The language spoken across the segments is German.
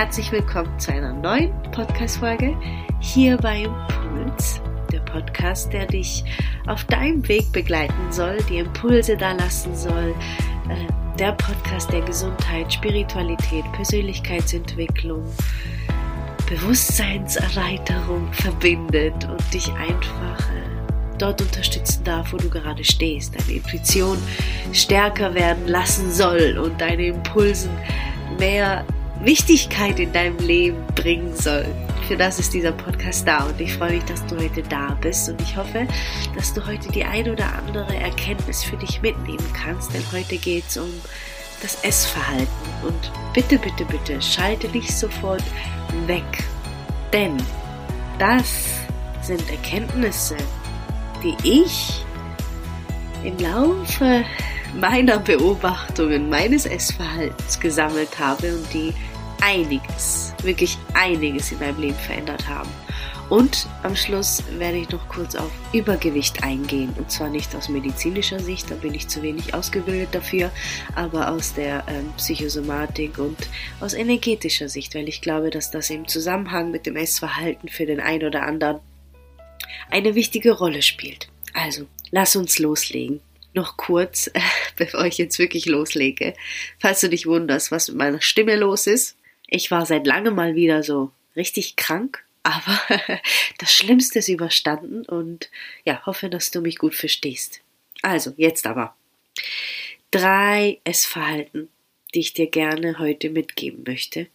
herzlich willkommen zu einer neuen Podcast-Folge hier bei Impuls, der Podcast, der dich auf deinem Weg begleiten soll, die Impulse da lassen soll. Äh, der Podcast, der Gesundheit, Spiritualität, Persönlichkeitsentwicklung, Bewusstseinserweiterung verbindet und dich einfach äh, dort unterstützen darf, wo du gerade stehst, deine Intuition stärker werden lassen soll und deine Impulsen mehr Wichtigkeit in deinem Leben bringen soll. Für das ist dieser Podcast da. Und ich freue mich, dass du heute da bist. Und ich hoffe, dass du heute die ein oder andere Erkenntnis für dich mitnehmen kannst, denn heute geht es um das Essverhalten. Und bitte, bitte, bitte schalte dich sofort weg, denn das sind Erkenntnisse, die ich im Laufe meiner Beobachtungen meines Essverhaltens gesammelt habe und die einiges, wirklich einiges in meinem Leben verändert haben. Und am Schluss werde ich noch kurz auf Übergewicht eingehen. Und zwar nicht aus medizinischer Sicht, da bin ich zu wenig ausgebildet dafür, aber aus der ähm, Psychosomatik und aus energetischer Sicht, weil ich glaube, dass das im Zusammenhang mit dem Essverhalten für den einen oder anderen eine wichtige Rolle spielt. Also, lass uns loslegen noch kurz, bevor ich jetzt wirklich loslege, falls du dich wunderst, was mit meiner Stimme los ist. Ich war seit langem mal wieder so richtig krank, aber das Schlimmste ist überstanden und ja, hoffe, dass du mich gut verstehst. Also, jetzt aber. Drei Essverhalten, die ich dir gerne heute mitgeben möchte,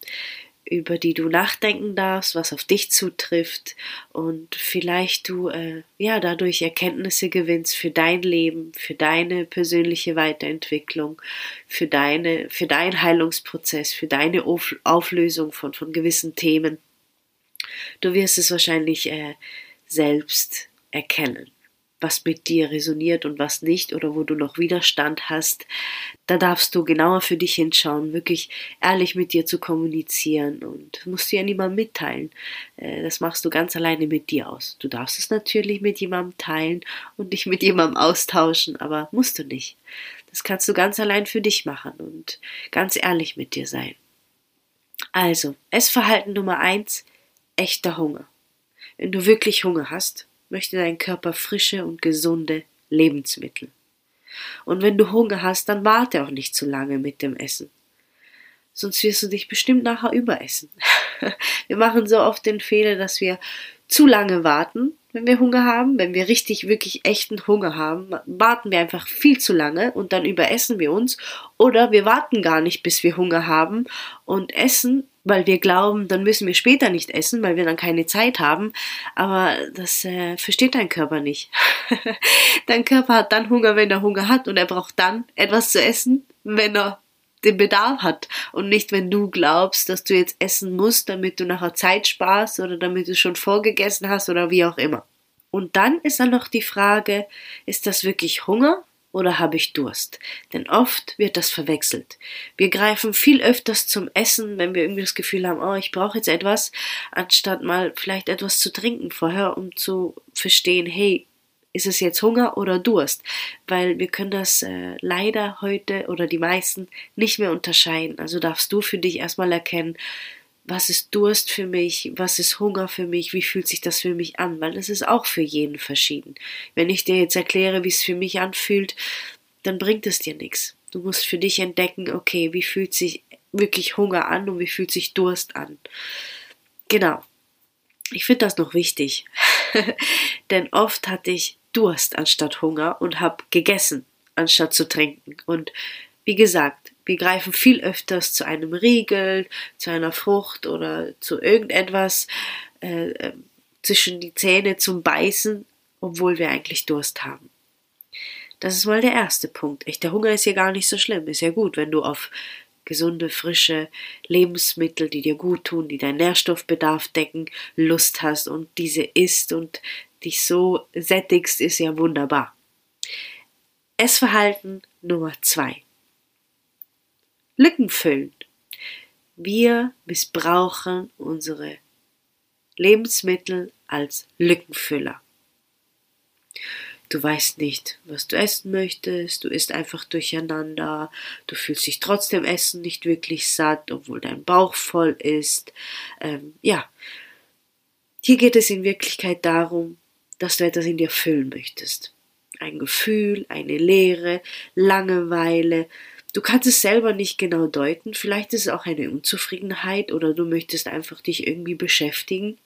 über die du nachdenken darfst, was auf dich zutrifft und vielleicht du äh, ja dadurch Erkenntnisse gewinnst für dein Leben, für deine persönliche Weiterentwicklung, für deine für deinen Heilungsprozess, für deine Auf Auflösung von von gewissen Themen. Du wirst es wahrscheinlich äh, selbst erkennen was mit dir resoniert und was nicht oder wo du noch Widerstand hast, da darfst du genauer für dich hinschauen, wirklich ehrlich mit dir zu kommunizieren und musst du ja niemandem mitteilen. Äh, das machst du ganz alleine mit dir aus. Du darfst es natürlich mit jemandem teilen und dich mit jemandem austauschen, aber musst du nicht. Das kannst du ganz allein für dich machen und ganz ehrlich mit dir sein. Also, Essverhalten Nummer eins, echter Hunger. Wenn du wirklich Hunger hast, möchte dein Körper frische und gesunde Lebensmittel. Und wenn du Hunger hast, dann warte auch nicht zu lange mit dem Essen. Sonst wirst du dich bestimmt nachher überessen. Wir machen so oft den Fehler, dass wir zu lange warten, wenn wir Hunger haben. Wenn wir richtig, wirklich echten Hunger haben, warten wir einfach viel zu lange und dann überessen wir uns. Oder wir warten gar nicht, bis wir Hunger haben und essen weil wir glauben, dann müssen wir später nicht essen, weil wir dann keine Zeit haben. Aber das äh, versteht dein Körper nicht. dein Körper hat dann Hunger, wenn er Hunger hat und er braucht dann etwas zu essen, wenn er den Bedarf hat und nicht, wenn du glaubst, dass du jetzt essen musst, damit du nachher Zeit sparst oder damit du schon vorgegessen hast oder wie auch immer. Und dann ist dann noch die Frage, ist das wirklich Hunger oder habe ich Durst? Denn oft wird das verwechselt. Wir greifen viel öfters zum Essen, wenn wir irgendwie das Gefühl haben, oh, ich brauche jetzt etwas, anstatt mal vielleicht etwas zu trinken vorher, um zu verstehen, hey, ist es jetzt Hunger oder Durst? Weil wir können das äh, leider heute oder die meisten nicht mehr unterscheiden. Also darfst du für dich erstmal erkennen, was ist Durst für mich, was ist Hunger für mich, wie fühlt sich das für mich an, weil das ist auch für jeden verschieden. Wenn ich dir jetzt erkläre, wie es für mich anfühlt, dann bringt es dir nichts. Du musst für dich entdecken, okay, wie fühlt sich wirklich Hunger an und wie fühlt sich Durst an. Genau. Ich finde das noch wichtig, denn oft hatte ich Durst anstatt Hunger und habe gegessen anstatt zu trinken. Und wie gesagt, wir greifen viel öfters zu einem Riegel, zu einer Frucht oder zu irgendetwas äh, äh, zwischen die Zähne zum Beißen, obwohl wir eigentlich Durst haben. Das ist mal der erste Punkt. Echter Hunger ist ja gar nicht so schlimm. Ist ja gut, wenn du auf gesunde, frische Lebensmittel, die dir gut tun, die deinen Nährstoffbedarf decken, Lust hast und diese isst und dich so sättigst, ist ja wunderbar. Essverhalten Nummer zwei. Lücken füllen. Wir missbrauchen unsere Lebensmittel als Lückenfüller. Du weißt nicht, was du essen möchtest, du isst einfach durcheinander, du fühlst dich trotzdem essen nicht wirklich satt, obwohl dein Bauch voll ist. Ähm, ja, hier geht es in Wirklichkeit darum, dass du etwas in dir füllen möchtest. Ein Gefühl, eine Leere, Langeweile. Du kannst es selber nicht genau deuten. Vielleicht ist es auch eine Unzufriedenheit oder du möchtest einfach dich irgendwie beschäftigen.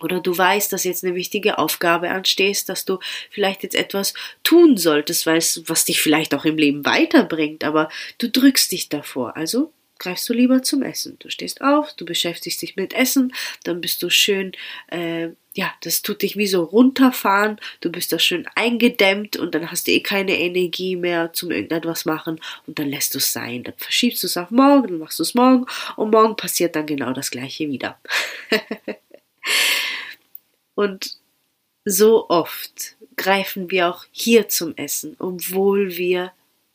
Oder du weißt, dass jetzt eine wichtige Aufgabe anstehst, dass du vielleicht jetzt etwas tun solltest, was dich vielleicht auch im Leben weiterbringt, aber du drückst dich davor. Also greifst du lieber zum Essen. Du stehst auf, du beschäftigst dich mit Essen, dann bist du schön, äh, ja, das tut dich wie so runterfahren, du bist da schön eingedämmt und dann hast du eh keine Energie mehr zum irgendetwas machen und dann lässt du es sein. Dann verschiebst du es auf morgen, dann machst du es morgen und morgen passiert dann genau das gleiche wieder. und so oft greifen wir auch hier zum Essen, obwohl wir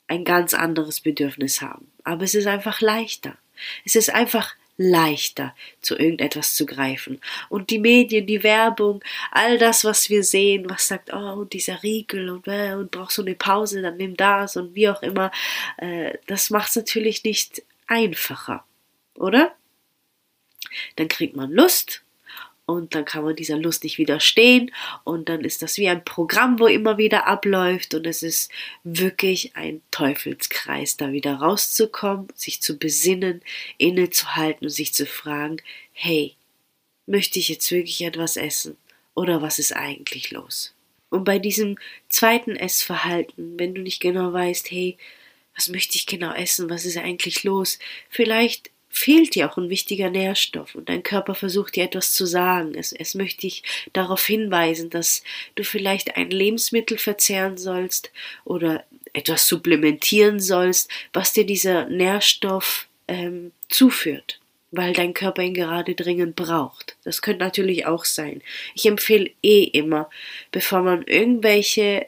ein ganz anderes Bedürfnis haben. Aber es ist einfach leichter. Es ist einfach leichter, zu irgendetwas zu greifen. Und die Medien, die Werbung, all das, was wir sehen, was sagt, oh, dieser Riegel und, äh, und brauchst du eine Pause, dann nimm das und wie auch immer, äh, das macht es natürlich nicht einfacher, oder? Dann kriegt man Lust und dann kann man dieser Lust nicht widerstehen. Und dann ist das wie ein Programm, wo immer wieder abläuft. Und es ist wirklich ein Teufelskreis, da wieder rauszukommen, sich zu besinnen, innezuhalten und sich zu fragen, hey, möchte ich jetzt wirklich etwas essen? Oder was ist eigentlich los? Und bei diesem zweiten Essverhalten, wenn du nicht genau weißt, hey, was möchte ich genau essen, was ist eigentlich los, vielleicht fehlt dir auch ein wichtiger Nährstoff und dein Körper versucht dir etwas zu sagen. Es, es möchte dich darauf hinweisen, dass du vielleicht ein Lebensmittel verzehren sollst oder etwas supplementieren sollst, was dir dieser Nährstoff ähm, zuführt, weil dein Körper ihn gerade dringend braucht. Das könnte natürlich auch sein. Ich empfehle eh immer, bevor man irgendwelche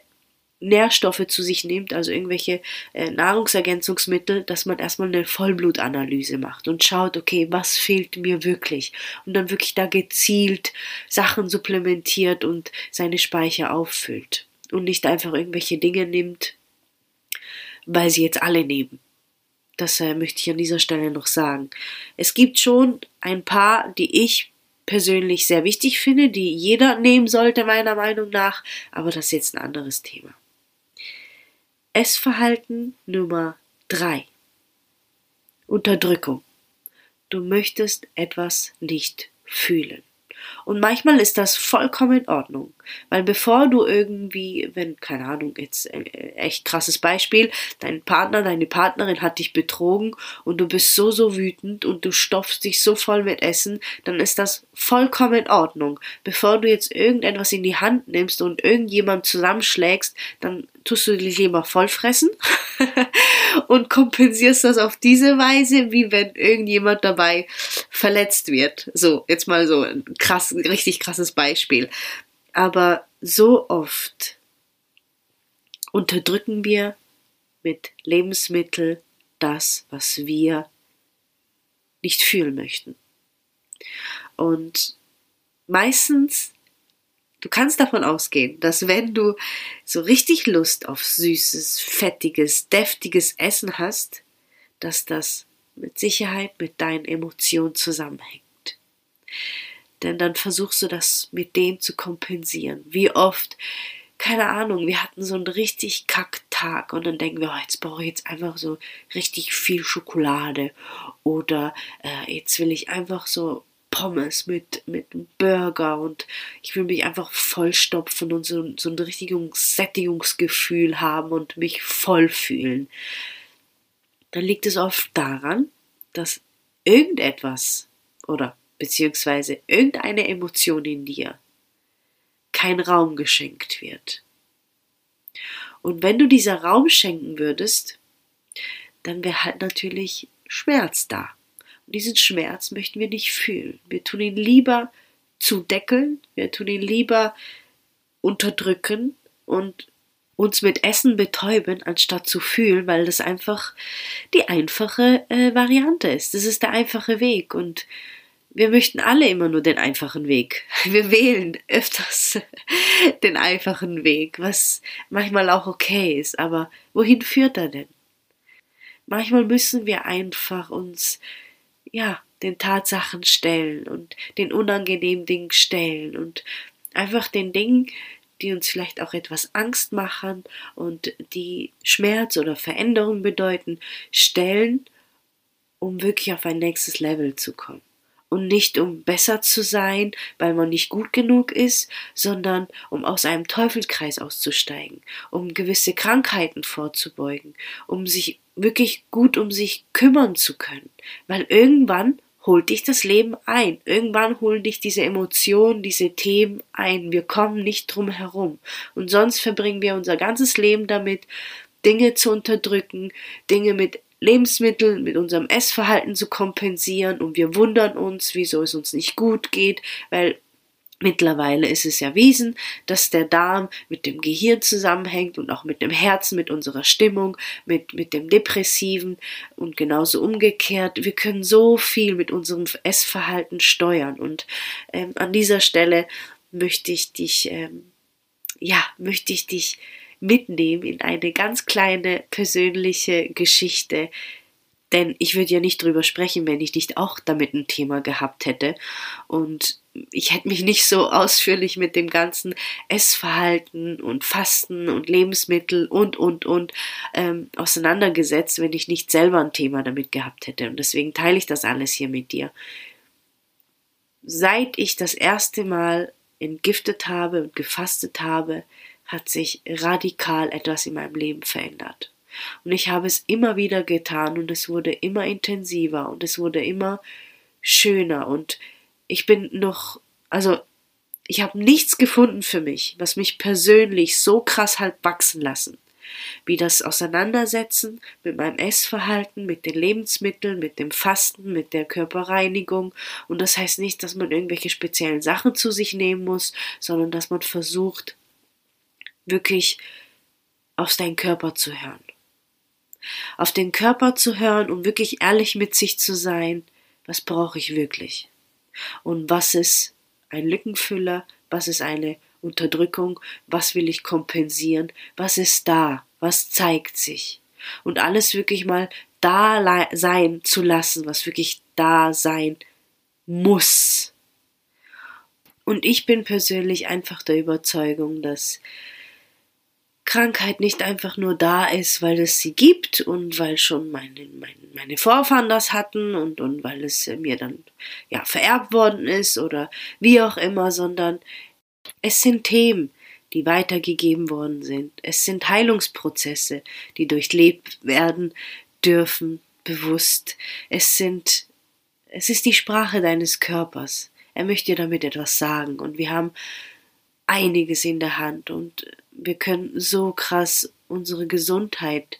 Nährstoffe zu sich nimmt, also irgendwelche äh, Nahrungsergänzungsmittel, dass man erstmal eine Vollblutanalyse macht und schaut, okay, was fehlt mir wirklich? Und dann wirklich da gezielt Sachen supplementiert und seine Speicher auffüllt. Und nicht einfach irgendwelche Dinge nimmt, weil sie jetzt alle nehmen. Das äh, möchte ich an dieser Stelle noch sagen. Es gibt schon ein paar, die ich persönlich sehr wichtig finde, die jeder nehmen sollte, meiner Meinung nach, aber das ist jetzt ein anderes Thema. Essverhalten Nummer drei. Unterdrückung. Du möchtest etwas nicht fühlen. Und manchmal ist das vollkommen in Ordnung, weil bevor du irgendwie, wenn, keine Ahnung, jetzt äh, echt krasses Beispiel, dein Partner, deine Partnerin hat dich betrogen und du bist so, so wütend und du stopfst dich so voll mit Essen, dann ist das vollkommen in Ordnung. Bevor du jetzt irgendetwas in die Hand nimmst und irgendjemand zusammenschlägst, dann tust du dich lieber vollfressen und kompensierst das auf diese Weise, wie wenn irgendjemand dabei verletzt wird. So, jetzt mal so ein krass, richtig krasses Beispiel. Aber so oft unterdrücken wir mit Lebensmitteln das, was wir nicht fühlen möchten. Und meistens Du kannst davon ausgehen, dass wenn du so richtig Lust auf süßes, fettiges, deftiges Essen hast, dass das mit Sicherheit mit deinen Emotionen zusammenhängt. Denn dann versuchst du das mit dem zu kompensieren. Wie oft, keine Ahnung, wir hatten so einen richtig Kacktag und dann denken wir, oh, jetzt brauche ich jetzt einfach so richtig viel Schokolade oder äh, jetzt will ich einfach so Pommes mit, mit Burger und ich will mich einfach vollstopfen und so, so ein richtiges Sättigungsgefühl haben und mich voll fühlen. Dann liegt es oft daran, dass irgendetwas oder beziehungsweise irgendeine Emotion in dir kein Raum geschenkt wird. Und wenn du dieser Raum schenken würdest, dann wäre halt natürlich Schmerz da. Diesen Schmerz möchten wir nicht fühlen. Wir tun ihn lieber zudeckeln, wir tun ihn lieber unterdrücken und uns mit Essen betäuben, anstatt zu fühlen, weil das einfach die einfache äh, Variante ist. Das ist der einfache Weg. Und wir möchten alle immer nur den einfachen Weg. Wir wählen öfters den einfachen Weg, was manchmal auch okay ist, aber wohin führt er denn? Manchmal müssen wir einfach uns, ja, den Tatsachen stellen und den unangenehmen Dingen stellen und einfach den Dingen, die uns vielleicht auch etwas Angst machen und die Schmerz oder Veränderung bedeuten, stellen, um wirklich auf ein nächstes Level zu kommen und nicht um besser zu sein, weil man nicht gut genug ist, sondern um aus einem Teufelskreis auszusteigen, um gewisse Krankheiten vorzubeugen, um sich wirklich gut um sich kümmern zu können, weil irgendwann holt dich das Leben ein. Irgendwann holen dich diese Emotionen, diese Themen ein. Wir kommen nicht drum herum. Und sonst verbringen wir unser ganzes Leben damit, Dinge zu unterdrücken, Dinge mit Lebensmittel mit unserem Essverhalten zu kompensieren. Und wir wundern uns, wieso es uns nicht gut geht, weil Mittlerweile ist es erwiesen, dass der Darm mit dem Gehirn zusammenhängt und auch mit dem Herzen, mit unserer Stimmung, mit, mit dem Depressiven. Und genauso umgekehrt. Wir können so viel mit unserem Essverhalten steuern. Und ähm, an dieser Stelle möchte ich dich, ähm, ja, möchte ich dich mitnehmen in eine ganz kleine persönliche Geschichte. Denn ich würde ja nicht drüber sprechen, wenn ich nicht auch damit ein Thema gehabt hätte. Und ich hätte mich nicht so ausführlich mit dem ganzen Essverhalten und Fasten und Lebensmittel und, und, und ähm, auseinandergesetzt, wenn ich nicht selber ein Thema damit gehabt hätte. Und deswegen teile ich das alles hier mit dir. Seit ich das erste Mal entgiftet habe und gefastet habe, hat sich radikal etwas in meinem Leben verändert. Und ich habe es immer wieder getan und es wurde immer intensiver und es wurde immer schöner und ich bin noch, also ich habe nichts gefunden für mich, was mich persönlich so krass halt wachsen lassen, wie das Auseinandersetzen mit meinem Essverhalten, mit den Lebensmitteln, mit dem Fasten, mit der Körperreinigung. Und das heißt nicht, dass man irgendwelche speziellen Sachen zu sich nehmen muss, sondern dass man versucht, wirklich auf deinen Körper zu hören. Auf den Körper zu hören, um wirklich ehrlich mit sich zu sein, was brauche ich wirklich? Und was ist ein Lückenfüller? Was ist eine Unterdrückung? Was will ich kompensieren? Was ist da? Was zeigt sich? Und alles wirklich mal da sein zu lassen, was wirklich da sein muss. Und ich bin persönlich einfach der Überzeugung, dass Krankheit nicht einfach nur da ist, weil es sie gibt und weil schon meine, meine, meine Vorfahren das hatten und, und weil es mir dann ja vererbt worden ist oder wie auch immer, sondern es sind Themen, die weitergegeben worden sind. Es sind Heilungsprozesse, die durchlebt werden dürfen, bewusst. Es sind, es ist die Sprache deines Körpers. Er möchte damit etwas sagen und wir haben einiges in der Hand und wir können so krass unsere Gesundheit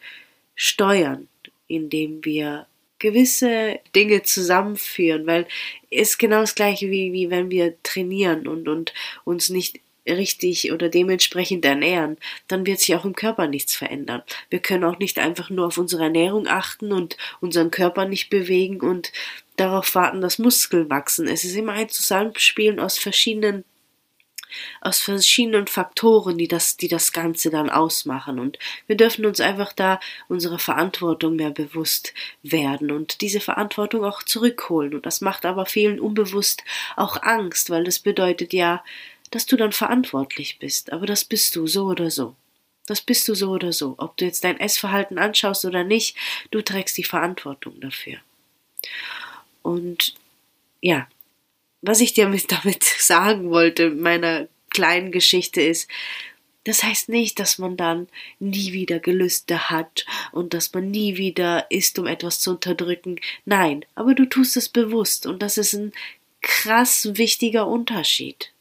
steuern, indem wir gewisse Dinge zusammenführen, weil es genau das gleiche wie, wie wenn wir trainieren und, und uns nicht richtig oder dementsprechend ernähren, dann wird sich auch im Körper nichts verändern. Wir können auch nicht einfach nur auf unsere Ernährung achten und unseren Körper nicht bewegen und darauf warten, dass Muskeln wachsen. Es ist immer ein Zusammenspielen aus verschiedenen aus verschiedenen Faktoren, die das, die das Ganze dann ausmachen. Und wir dürfen uns einfach da unserer Verantwortung mehr bewusst werden und diese Verantwortung auch zurückholen. Und das macht aber vielen unbewusst auch Angst, weil das bedeutet ja, dass du dann verantwortlich bist. Aber das bist du so oder so. Das bist du so oder so. Ob du jetzt dein Essverhalten anschaust oder nicht, du trägst die Verantwortung dafür. Und ja, was ich dir mit, damit sagen wollte, meiner kleinen Geschichte ist, das heißt nicht, dass man dann nie wieder Gelüste hat und dass man nie wieder isst, um etwas zu unterdrücken. Nein, aber du tust es bewusst und das ist ein krass wichtiger Unterschied.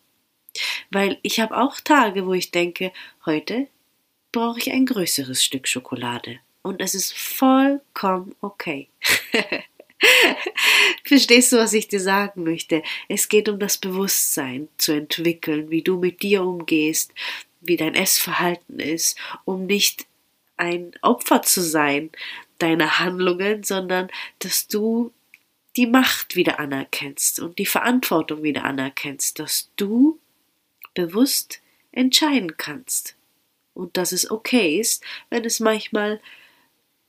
Weil ich habe auch Tage, wo ich denke, heute brauche ich ein größeres Stück Schokolade. Und es ist vollkommen okay. Verstehst du, was ich dir sagen möchte? Es geht um das Bewusstsein zu entwickeln, wie du mit dir umgehst, wie dein Essverhalten ist, um nicht ein Opfer zu sein deiner Handlungen, sondern dass du die Macht wieder anerkennst und die Verantwortung wieder anerkennst, dass du bewusst entscheiden kannst und dass es okay ist, wenn es manchmal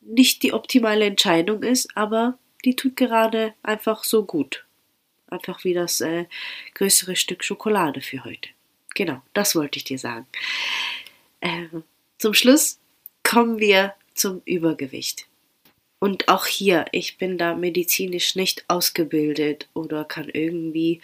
nicht die optimale Entscheidung ist, aber die tut gerade einfach so gut. Einfach wie das äh, größere Stück Schokolade für heute. Genau, das wollte ich dir sagen. Äh, zum Schluss kommen wir zum Übergewicht. Und auch hier, ich bin da medizinisch nicht ausgebildet oder kann irgendwie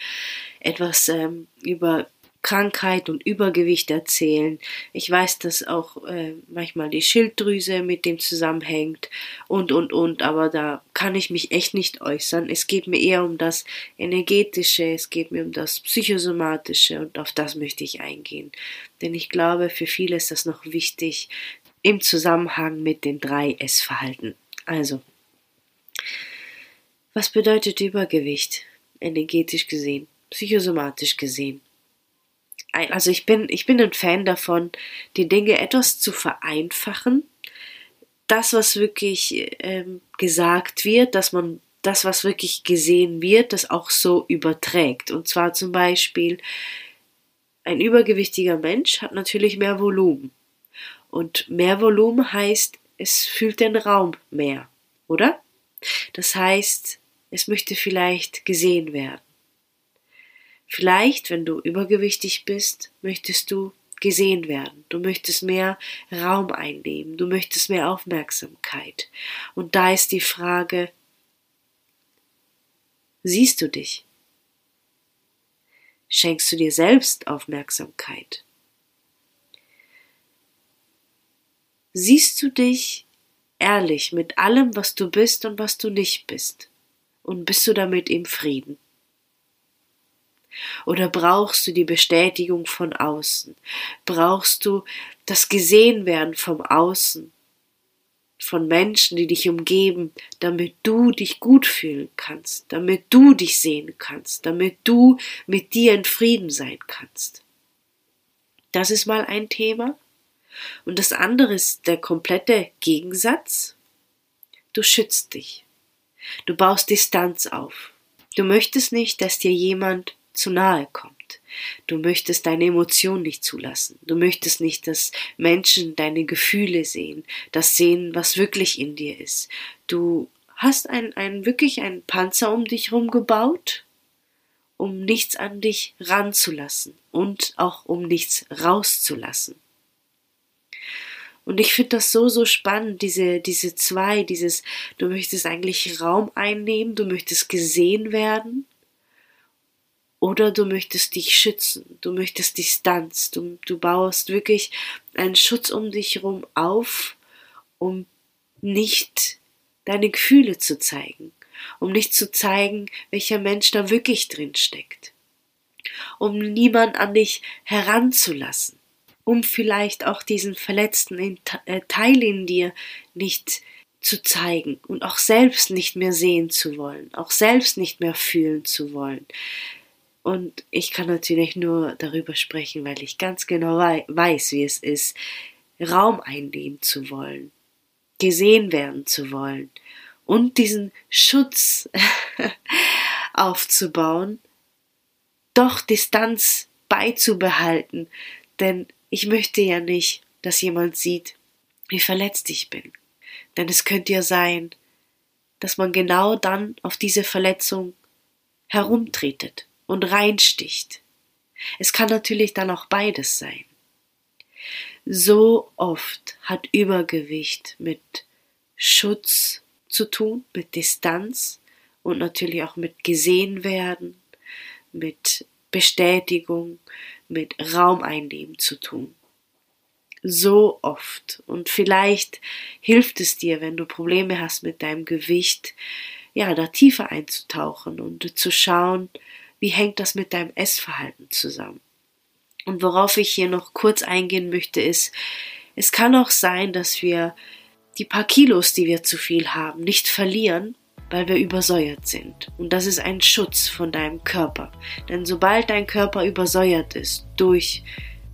etwas ähm, über Krankheit und Übergewicht erzählen. Ich weiß, dass auch äh, manchmal die Schilddrüse mit dem zusammenhängt und, und, und, aber da kann ich mich echt nicht äußern. Es geht mir eher um das Energetische, es geht mir um das Psychosomatische und auf das möchte ich eingehen. Denn ich glaube, für viele ist das noch wichtig im Zusammenhang mit den drei S-Verhalten. Also, was bedeutet Übergewicht? Energetisch gesehen, psychosomatisch gesehen. Also ich bin, ich bin ein Fan davon, die Dinge etwas zu vereinfachen. Das, was wirklich ähm, gesagt wird, dass man das, was wirklich gesehen wird, das auch so überträgt. Und zwar zum Beispiel, ein übergewichtiger Mensch hat natürlich mehr Volumen. Und mehr Volumen heißt, es fühlt den Raum mehr, oder? Das heißt, es möchte vielleicht gesehen werden. Vielleicht, wenn du übergewichtig bist, möchtest du gesehen werden. Du möchtest mehr Raum einnehmen. Du möchtest mehr Aufmerksamkeit. Und da ist die Frage, siehst du dich? Schenkst du dir selbst Aufmerksamkeit? Siehst du dich ehrlich mit allem, was du bist und was du nicht bist? Und bist du damit im Frieden? Oder brauchst du die Bestätigung von außen? Brauchst du das Gesehenwerden vom Außen? Von Menschen, die dich umgeben, damit du dich gut fühlen kannst, damit du dich sehen kannst, damit du mit dir in Frieden sein kannst. Das ist mal ein Thema. Und das andere ist der komplette Gegensatz. Du schützt dich. Du baust Distanz auf. Du möchtest nicht, dass dir jemand zu nahe kommt. Du möchtest deine Emotionen nicht zulassen. Du möchtest nicht, dass Menschen deine Gefühle sehen, das sehen, was wirklich in dir ist. Du hast ein, ein wirklich einen Panzer um dich herum gebaut, um nichts an dich ranzulassen und auch um nichts rauszulassen. Und ich finde das so, so spannend, diese, diese zwei, dieses, du möchtest eigentlich Raum einnehmen, du möchtest gesehen werden, oder du möchtest dich schützen, du möchtest Distanz, du, du baust wirklich einen Schutz um dich herum auf, um nicht deine Gefühle zu zeigen, um nicht zu zeigen, welcher Mensch da wirklich drin steckt, um niemand an dich heranzulassen. Um vielleicht auch diesen verletzten äh, Teil in dir nicht zu zeigen und auch selbst nicht mehr sehen zu wollen, auch selbst nicht mehr fühlen zu wollen. Und ich kann natürlich nur darüber sprechen, weil ich ganz genau weiß, wie es ist, Raum einnehmen zu wollen, gesehen werden zu wollen und diesen Schutz aufzubauen, doch Distanz beizubehalten, denn ich möchte ja nicht, dass jemand sieht, wie verletzt ich bin. Denn es könnte ja sein, dass man genau dann auf diese Verletzung herumtretet und reinsticht. Es kann natürlich dann auch beides sein. So oft hat Übergewicht mit Schutz zu tun, mit Distanz und natürlich auch mit gesehen werden, mit Bestätigung, mit Raum einnehmen zu tun. So oft. Und vielleicht hilft es dir, wenn du Probleme hast mit deinem Gewicht, ja, da tiefer einzutauchen und zu schauen, wie hängt das mit deinem Essverhalten zusammen. Und worauf ich hier noch kurz eingehen möchte, ist, es kann auch sein, dass wir die paar Kilos, die wir zu viel haben, nicht verlieren, weil wir übersäuert sind. Und das ist ein Schutz von deinem Körper. Denn sobald dein Körper übersäuert ist durch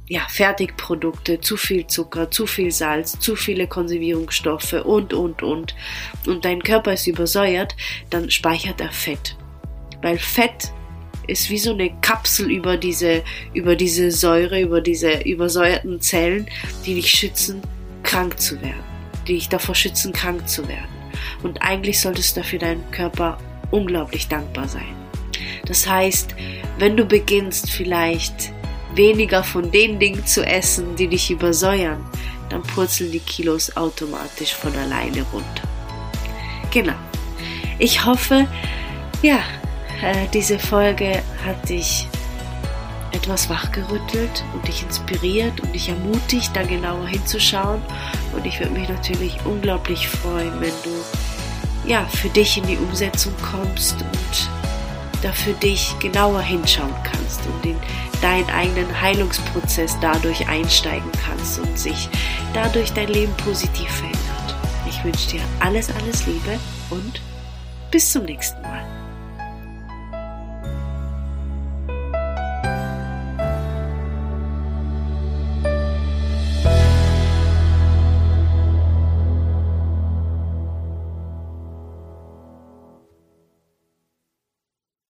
ja, Fertigprodukte, zu viel Zucker, zu viel Salz, zu viele Konservierungsstoffe und, und, und, und dein Körper ist übersäuert, dann speichert er Fett. Weil Fett ist wie so eine Kapsel über diese, über diese Säure, über diese übersäuerten Zellen, die dich schützen, krank zu werden. Die dich davor schützen, krank zu werden. Und eigentlich solltest du dafür deinem Körper unglaublich dankbar sein. Das heißt, wenn du beginnst vielleicht weniger von den Dingen zu essen, die dich übersäuern, dann purzeln die Kilos automatisch von alleine runter. Genau. Ich hoffe, ja, äh, diese Folge hat dich etwas wachgerüttelt und dich inspiriert und dich ermutigt, da genauer hinzuschauen. Und ich würde mich natürlich unglaublich freuen, wenn du ja für dich in die Umsetzung kommst und da für dich genauer hinschauen kannst und in deinen eigenen Heilungsprozess dadurch einsteigen kannst und sich dadurch dein Leben positiv verändert. Ich wünsche dir alles, alles Liebe und bis zum nächsten Mal.